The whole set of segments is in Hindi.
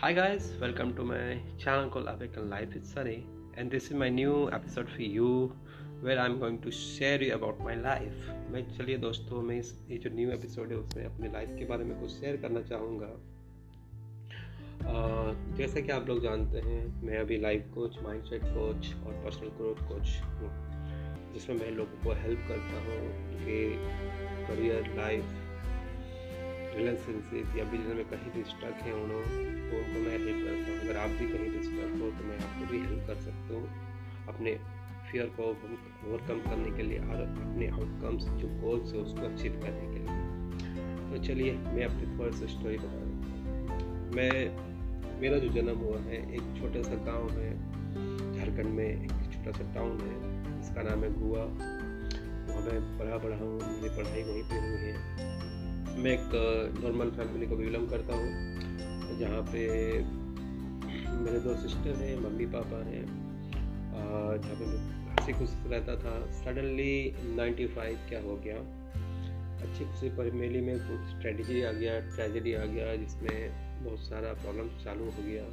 Hi guys, welcome to my channel called Awaken Life is Sunny, and this is my new episode for you where I'm going to share you about my life. मैं चलिए दोस्तों मैं इस ये जो न्यू एपिसोड है उसमें अपनी लाइफ के बारे में कुछ शेयर करना चाहूँगा जैसा कि आप लोग जानते हैं मैं अभी लाइफ कोच माइंडसेट कोच और पर्सनल ग्रोथ कोच हूँ जिसमें मैं लोगों को हेल्प करता हूँ कि करियर लाइफ रिलेशनशिप या बिज़नेस में कहीं भी स्टक है उन्होंने तो उनको मैं हेल्प करता हूँ। अगर आप भी कहीं भी स्टक हो तो मैं आपको भी हेल्प कर सकता हूँ। अपने फियर को ओवरकम करने के लिए और अपने आउटकम्स जो गोल्स है, उसको अचीव करने के लिए। तो चलिए, मैं अपनी सा स्टोरी बता देता हूँ मैं, मेरा जो जन्म हुआ है, एक छोटा सा गाँव है झारखंड में, एक छोटा सा टाउन है। जिसका नाम है गुआ वहाँ मैं पढ़ा पढ़ा हूँ, मेरी पढ़ाई वहीं पर हुई है। मैं एक नॉर्मल फैमिली को बिलोंग करता हूँ। जहाँ पे मेरे दो सिस्टर हैं, मम्मी पापा हैं। जहाँ पे मैं हँसी खुशी रहता था। सडनली 95 क्या हो गया? अच्छी खुशी पर, मेली में कुछ स्ट्रेटजी आ गया ट्रेजेडी आ गया, जिसमें बहुत सारा प्रॉब्लम चालू हो गया।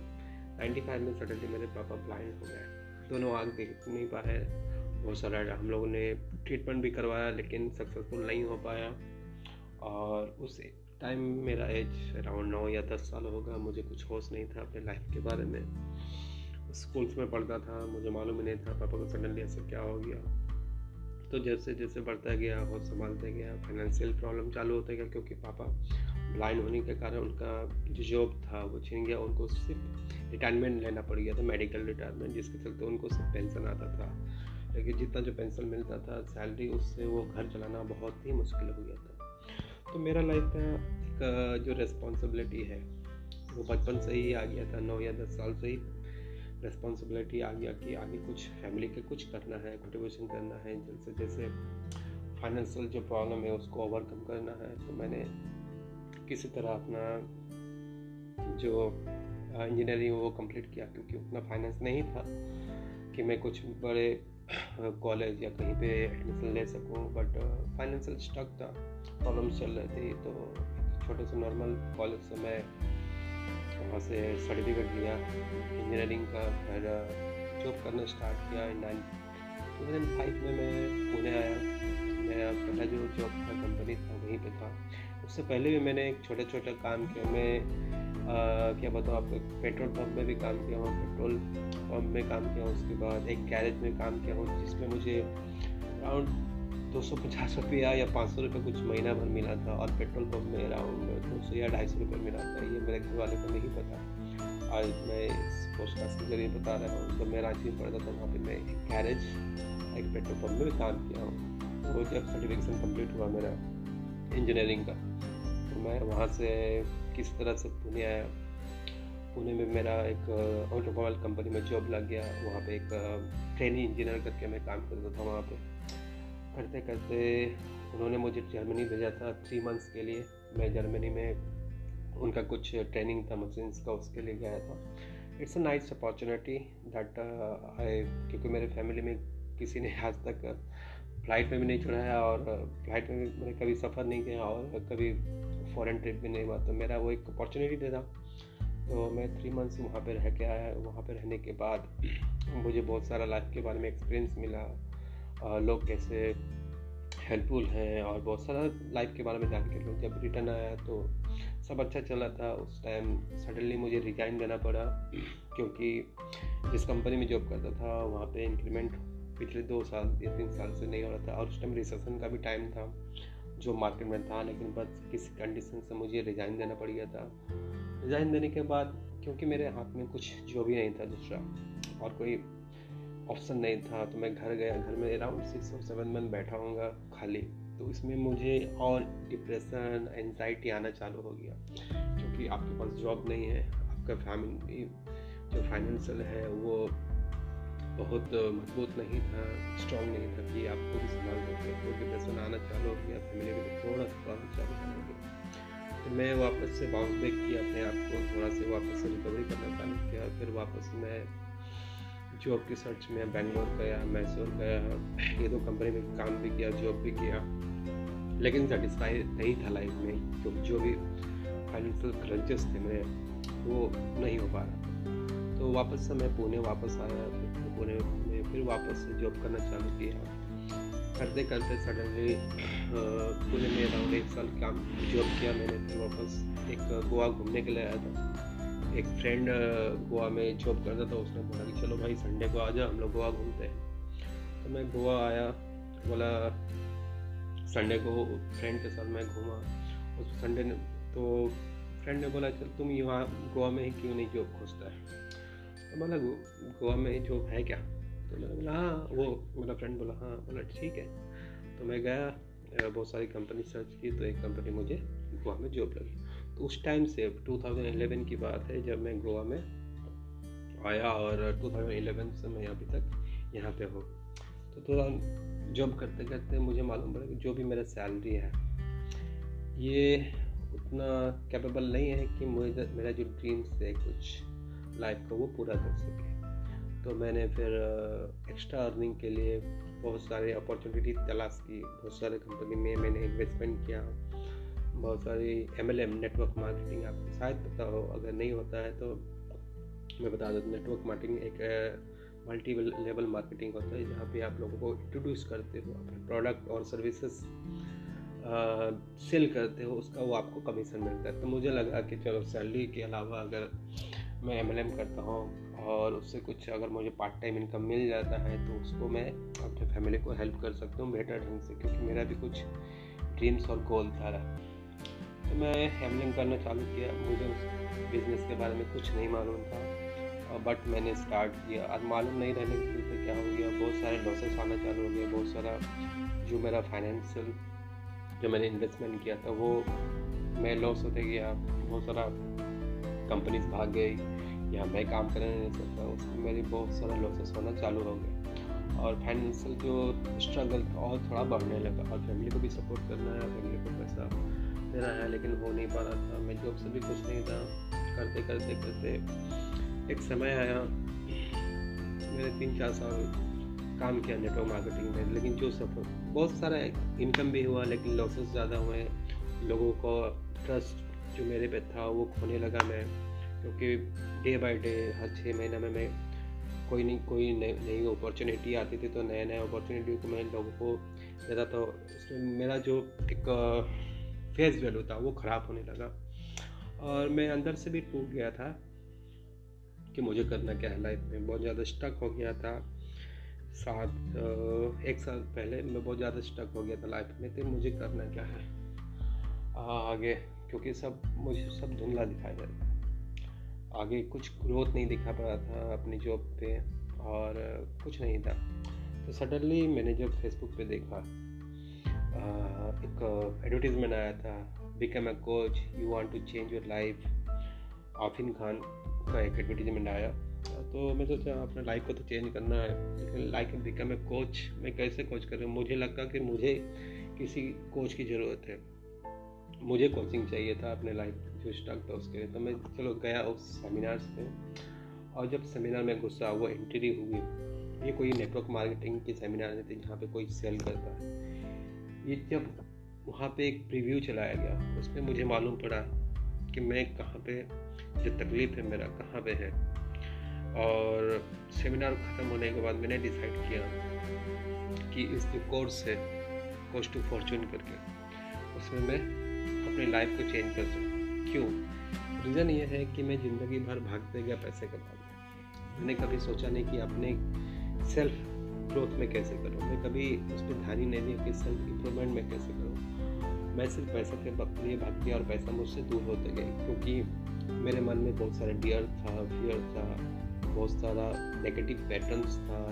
95 में सडनली मेरे पापा ब्लाइंड हो गए। दोनों आग देख नहीं पाए बहुत सारा हम लोगों ने ट्रीटमेंट भी करवाया, लेकिन सक्सेसफुल नहीं हो पाया। और उस टाइम मेरा एज अराउंड नौ या दस साल होगा, मुझे कुछ होश नहीं था अपने लाइफ के बारे में। स्कूल्स में पढ़ता था, मुझे मालूम ही नहीं था पापा को सडनली ऐसे क्या हो गया। तो जैसे जैसे बढ़ता गया, होश संभालते गया फाइनेंशियल प्रॉब्लम चालू होते गया, क्योंकि पापा ब्लाइंड होने के कारण उनका जो जॉब था, वो छीन गया, उनको सिर्फ़ रिटायरमेंट लेना पड़ गया था मेडिकल रिटायरमेंट जिसके चलते उनको सिर्फ़ पेंशन आता था। लेकिन जितना जो पेंशन मिलता था सैलरी उससे वो घर चलाना बहुत ही मुश्किल हो गया था। तो मेरा लाइफ का एक जो रेस्पॉन्सिबिलिटी है, वो बचपन से ही आ गया था, नौ या दस साल से ही रेस्पॉन्सिबिलिटी आ गया कि आगे कुछ फैमिली के कुछ करना है कंट्रीब्यूशन करना है, जैसे जैसे फाइनेंशियल जो प्रॉब्लम है, उसको ओवरकम करना है तो मैंने किसी तरह अपना जो इंजीनियरिंग वो कंप्लीट किया, क्योंकि उतना फाइनेंस नहीं था कि मैं कुछ बड़े कॉलेज या कहीं पे एडमिशन ले सकूँ बट फाइनेंशियल स्टक था प्रॉब्लम्स चल रही थी तो छोटे से नॉर्मल कॉलेज से मैं वहाँ से सर्टिफिकेट लिया इंजीनियरिंग का, फिर जॉब करना स्टार्ट किया in nine two thousand five में मैं पुणे आया। मेरा पहला जो जॉब था कंपनी था, वहीं पे था। उससे पहले भी मैंने एक छोटे छोटे काम किया मैं आ, क्या बताऊँ आपको पेट्रोल पंप में भी काम किया हूँ पेट्रोल पंप में काम किया हूँ उसके बाद एक गैरेज में काम किया हूँ जिसमें मुझे अराउंड दो सौ पचास रुपया या पाँच सौ रुपये कुछ महीना भर मिला था और पेट्रोल पंप में अराउंड दो सौ या ढाई सौ रुपये मिला था। ये मेरे घर वाले को नहीं पता। आज मैं इस पोस्टकास्ट के ज़रिए बता रहा हूँ। जब मैं रांची में पढ़ता था वहाँ पर मैं एक गैरेज एक पेट्रोल पंप में भी काम किया हूँ। वो जब सर्टिफिकेशन कंप्लीट हुआ मेरा इंजीनियरिंग का। मैं वहाँ से किस तरह से पुणे आया, पुणे में मेरा एक ऑटोमोबाइल कंपनी में जॉब लग गया, वहाँ पे एक ट्रेनिंग इंजीनियर करके मैं काम करता था वहाँ पे। करते करते उन्होंने मुझे जर्मनी भेजा था थ्री मंथ्स के लिए। मैं जर्मनी में उनका कुछ ट्रेनिंग था मशीन्स का उसके लिए गया था। It's a nice opportunity that I क्योंकि मेरे फैमिली में किसी ने आज तक फ़्लाइट में भी नहीं चढ़ाया और फ़्लाइट में भी मैंने कभी सफ़र नहीं किया और कभी फॉरेन ट्रिप भी नहीं हुआ तो मेरा वो एक अपॉर्चुनिटी दे था। तो मैं थ्री मंथ्स वहाँ पे रह के आया। वहाँ पे रहने के बाद मुझे बहुत सारा लाइफ के बारे में एक्सपीरियंस मिला। लोग कैसे हेल्पफुल हैं और बहुत सारा लाइफ के बारे में जान के लोग जब रिटर्न आया तो सब अच्छा चला था। उस टाइम सडनली मुझे रिजाइन देना पड़ा, क्योंकि जिस कंपनी में जॉब करता था, वहाँ पे इंक्रीमेंट पिछले दो साल या तीन साल से नहीं हो रहा था और उस टाइम रिसेशन का भी टाइम था। जो मार्केट में था, लेकिन बस किसी कंडीशन से मुझे रिजाइन देना पड़ गया था। रिजाइन देने के बाद, क्योंकि मेरे हाथ में कुछ जो भी नहीं था दूसरा, और कोई ऑप्शन नहीं था तो मैं घर गया। घर में अराउंड सिक्स और सेवन मंथ बैठा हूँगा खाली। तो इसमें मुझे और डिप्रेशन एनजाइटी आना चालू हो गया, क्योंकि आपके पास जॉब नहीं है, आपका फैमिली जो फाइनेंशियल है, वो बहुत मज़बूत नहीं था स्ट्रॉन्ग नहीं था कि आपको भी संभाल सके तो डिप्रेशन आना चालू हो गया फैमिली में थोड़ा सा प्रॉब्लम चालू होने गया तो मैं वापस से बाउंस बैक किया अपने आप को, थोड़ा से वापस से रिकवरी करना चालू किया, फिर वापस मैं जॉब की सर्च में बेंगलोर गया मैसूर गया, ये दो कंपनी में काम भी किया जॉब भी किया। लेकिन सेटिस्फाई नहीं था लाइफ में, क्योंकि जो भी फाइनेंशियल क्रंचेस थे मेरे, वो नहीं हो पा रहा तो वापस से मैं पुणे वापस आया फिर पुणे में फिर वापस से जॉब करना चालू किया। करते करते सडनली पुणे में अराउंड एक साल काम जॉब किया मैंने, फिर वापस एक गोवा घूमने के लिए आया था। एक फ्रेंड गोवा में जॉब करता था, उसने बोला कि चलो भाई संडे को आ जाओ, हम लोग गोवा घूमते हैं। तो मैं गोवा आया, बोला संडे को फ्रेंड के साथ मैं घूमा। उस संडे ने तो फ्रेंड ने बोला, चल तुम यहाँ गोवा में ही क्यों नहीं जॉब खोजता? है तो बोला गोवा में जॉब है क्या? तो मैंने बोला हाँ वो मेरा फ्रेंड बोला हाँ। बोला, ठीक है। तो मैं गया बहुत सारी कंपनी सर्च की तो एक कंपनी मुझे गोवा में जॉब लगी। तो उस टाइम से 2011 की बात है, जब मैं गोवा में आया और 2011 से मैं अभी तक यहाँ पे हूँ। तो थोड़ा जॉब करते करते मुझे मालूम पड़ा कि जो भी मेरा सैलरी है, ये उतना कैपेबल नहीं है कि मुझे, मेरा जो ड्रीम्स है कुछ लाइफ का वो पूरा कर सके। तो मैंने फिर एक्स्ट्रा अर्निंग के लिए बहुत सारे अपॉर्चुनिटी तलाश की। बहुत सारे कंपनी में मैंने इन्वेस्टमेंट किया। बहुत सारी M L M network marketing आपको शायद पता हो, अगर नहीं होता है तो मैं बता दूँ नेटवर्क मार्केटिंग एक मल्टी लेवल मार्केटिंग होता है, जहाँ पे आप लोगों को इंट्रोड्यूस करते हो, अपने प्रोडक्ट और सर्विसेज़ सेल करते हो, उसका वो आपको कमीशन मिलता है। तो मुझे लगा कि चलो सैलरी के अलावा अगर मैं एमएलएम करता हूँ और उससे कुछ अगर मुझे पार्ट टाइम इनकम मिल जाता है तो उसको मैं अपने फैमिली को हेल्प कर सकता हूँ बेटर ढंग से, क्योंकि मेरा भी कुछ ड्रीम्स और गोल था रहा तो मैं हेमलिंग करना चालू किया। मुझे उस बिज़नेस के बारे में कुछ नहीं मालूम था बट मैंने स्टार्ट किया। और मालूम नहीं रहने की वजह क्या हो गया। बहुत सारे लॉसेस आना चालू हो गया बहुत सारा जो मेरा फाइनेंशियल जो मैंने इन्वेस्टमेंट किया था, वो मैं लॉस होते गया। बहुत सारा कंपनीज़ भाग गई या मैं काम करने नहीं सकता, उसमें मेरी बहुत सारा लॉसेस होना चालू हो गया और फाइनेंशियल जो स्ट्रगल और थोड़ा बढ़ने लगा, और फैमिली को भी सपोर्ट करना है फैमिली को पैसा देना है, लेकिन हो नहीं पा रहा था। मैं जॉब से भी कुछ नहीं था। करते करते करते एक समय आया मैंने तीन चार साल काम किया नेटवर्क मार्केटिंग में, लेकिन जो सपोर्ट बहुत सारा इनकम भी हुआ, लेकिन लॉसेस ज़्यादा हुए, लोगों को ट्रस्ट जो मेरे पे था, वो खोने लगा मैं, क्योंकि डे बाय डे हर छः महीने में मैं कोई नहीं, कोई नई अपॉर्चुनिटी आती थी तो नए नए अपॉर्चुनिटी को मैं लोगों को देता तो मेरा जो एक फेस वैल्यू था, वो ख़राब होने लगा। और मैं अंदर से भी टूट गया था कि मुझे करना क्या है लाइफ में। बहुत ज़्यादा स्टक हो गया था। सात एक साल पहले मैं बहुत ज़्यादा स्टक हो गया था लाइफ में तो मुझे करना क्या है? आगे। क्योंकि सब मुझे सब धुंधला दिखाई था। आगे कुछ ग्रोथ नहीं दिखा पा रहा था अपनी जॉब पे और कुछ नहीं था। तो सडनली मैंने जब फेसबुक पे देखा एक एडवर्टीज़मेंट आया था become a coach you want to change your life Afin Khan का एक एडवर्टीजमेंट आया। तो मैं सोचा अपने लाइफ को तो चेंज करना है, लेकिन लाइक बिकम ए कोच मैं कैसे कोच करूँ? मुझे लगा कि मुझे किसी कोच की ज़रूरत है। मुझे कोचिंग चाहिए था अपने लाइफ जो स्टक था उसके लिए। तो मैं, चलो गया उस सेमिनार्स पे और जब सेमिनार में घुसा वो एंट्री हुई ये कोई नेटवर्क मार्केटिंग के सेमिनार नहीं थे जहाँ पे कोई सेल करता। है ये जब वहाँ पे एक प्रीव्यू चलाया गया, उसमें मुझे मालूम पड़ा कि मैं कहाँ पे, जो तकलीफ़ है मेरा, कहाँ पे है। और सेमिनार ख़त्म होने के बाद मैंने डिसाइड किया कि इस जो कोर्स है कोर्स टू फॉर्चून करके, उसमें मैं अपनी लाइफ को चेंज कर सकूँ। क्यों? रीज़न ये है कि मैं ज़िंदगी भर भागते गया पैसे कमा मैंने कभी सोचा नहीं कि अपने सेल्फ ग्रोथ में कैसे करूँ। मैं कभी उस पर ध्यान ही नहीं दिया कि सेल्फ इम्प्रूवमेंट में कैसे करूँ। मैं सिर्फ़ पैसे के लिए भाग गया और पैसा मुझसे दूर होते गए, क्योंकि मेरे मन में बहुत सारे डियर था फियर था, बहुत सारा नेगेटिव पैटर्न्स था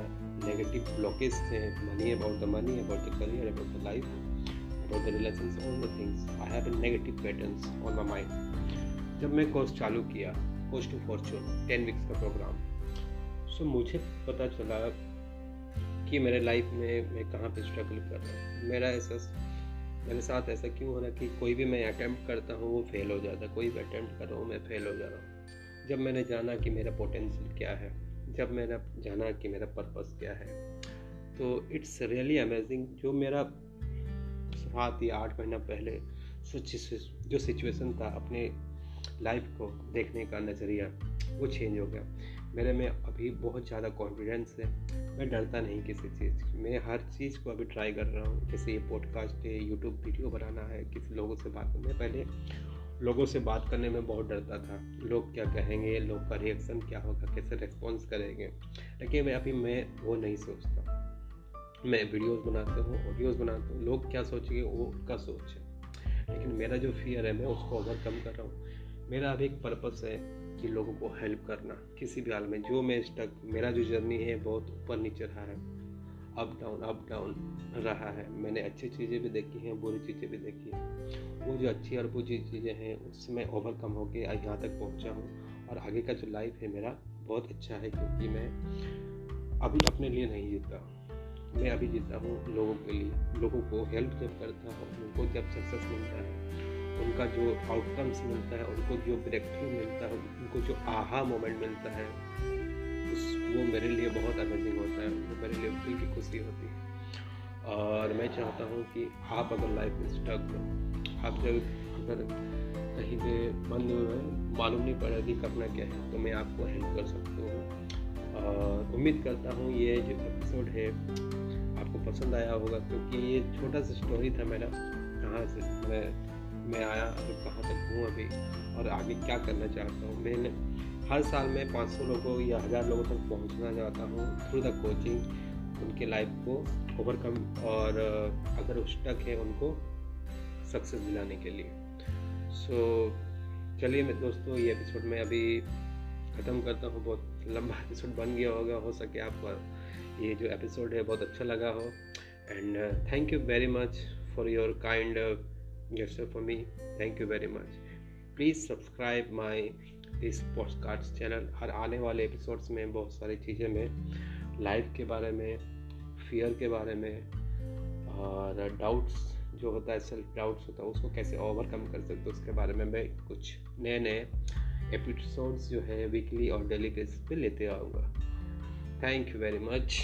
नेगेटिव ब्लॉकेज थे। Money about the money about the career about the life about the relation all the things I have negative patterns on my mind जब मैं कोर्स चालू किया course to fortune ten weeks का प्रोग्राम सो मुझे पता चला कि मेरे लाइफ में मैं कहाँ पे स्ट्रगल कर रहा हूँ। मेरा ऐसा मेरे साथ ऐसा क्यों हो रहा कि कोई भी मैं अटैम्प्ट करता हूँ, वो फेल हो जाता है। कोई भी अटैम्प्ट कर रहा हूँ, मैं फेल हो जा रहा हूँ। जब मैंने जाना कि मेरा पोटेंशियल क्या है, जब मैंने जाना कि मेरा पर्पस क्या है तो इट्स रियली अमेजिंग जो मेरा या आठ महीना पहले जो सिचुएशन था अपने लाइफ को देखने का नज़रिया, वो चेंज हो गया। मेरे में अभी बहुत ज़्यादा कॉन्फिडेंस है। मैं डरता नहीं किसी चीज़ मैं हर चीज़ को अभी ट्राई कर रहा हूँ। जैसे ये पॉडकास्ट है यूट्यूब वीडियो बनाना है, किसी लोगों से बात करना है। पहले लोगों से बात करने में बहुत डरता था। लोग क्या कहेंगे? लोग का रिएक्शन क्या होगा? कैसे रिस्पॉन्स करेंगे? लेकिन मैं अभी मैं वो नहीं सोचता। मैं वीडियोस बनाता हूँ ऑडियोज़ बनाता हूँ। लोग क्या सोचेंगे, वो उनका सोच है। लेकिन मेरा जो फियर है, मैं उसको ओवरकम कर रहा हूँ। मेरा अभी एक पर्पस है कि लोगों को हेल्प करना, किसी भी हाल में। जो मैं स्टक मेरा जो जर्नी है, बहुत ऊपर नीचे रहा है। अप डाउन अप डाउन रहा है। मैंने अच्छी चीज़ें भी देखी हैं, बुरी चीज़ें भी देखी हैं। वो जो अच्छी और बुरी चीज़ें हैं, उससे मैं ओवरकम होकर यहाँ तक पहुँचा हूँ। और आगे का जो लाइफ है मेरा, बहुत अच्छा है, क्योंकि मैं अभी अपने लिए नहीं जीता। मैं अभी जीता हूँ लोगों के लिए, लोगों को हेल्प जब करता हूँ, उनको जब सक्सेस मिलता है, उनका जो आउटकम्स मिलता है, उनको जो ब्रेक थ्रू मिलता है, उनको जो आहा मोमेंट मिलता है, उस, वो मेरे लिए बहुत अमेजिंग होता है, वो मेरे लिए दिल की खुशी होती है। और मैं चाहता हूँ कि आप अगर लाइफ में स्टक हो, आप जब अगर कहीं पे बंद मालूम नहीं पड़ा कि करना क्या है तो मैं आपको हेल्प कर सकता हूँ। उम्मीद करता हूँ ये जो एपिसोड है आपको पसंद आया होगा क्योंकि ये छोटा सा स्टोरी था मेरा कहाँ से मैं मैं आया अभी कहाँ तक हूँ अभी और आगे क्या करना चाहता हूँ। मैंने हर साल मैं 500 लोगों या हज़ार लोगों तक पहुँचना चाहता हूँ थ्रू द कोचिंग उनके लाइफ को ओवरकम और अगर वो स्टक है उनको सक्सेस दिलाने के लिए। सो so, चलिए मैं दोस्तों ये एपिसोड में अभी ख़त्म करता हूँ, बहुत लंबा एपिसोड बन गया होगा, हो सके आपको ये जो एपिसोड है, बहुत अच्छा लगा हो। And thank you very much for your kind gesture for me thank you very much please subscribe my इस पॉडकास्ट चैनल हर आने वाले एपिसोड्स में बहुत सारी चीज़ें मैं लाइफ के बारे में फियर के बारे में और डाउट्स जो होता है सेल्फ डाउट्स होता है, उसको कैसे ओवरकम कर सकते उसके बारे में मैं कुछ नए नए एपिसोड्स जो है वीकली और डेली बेसिस पे लेते आऊँगा। Thank you very much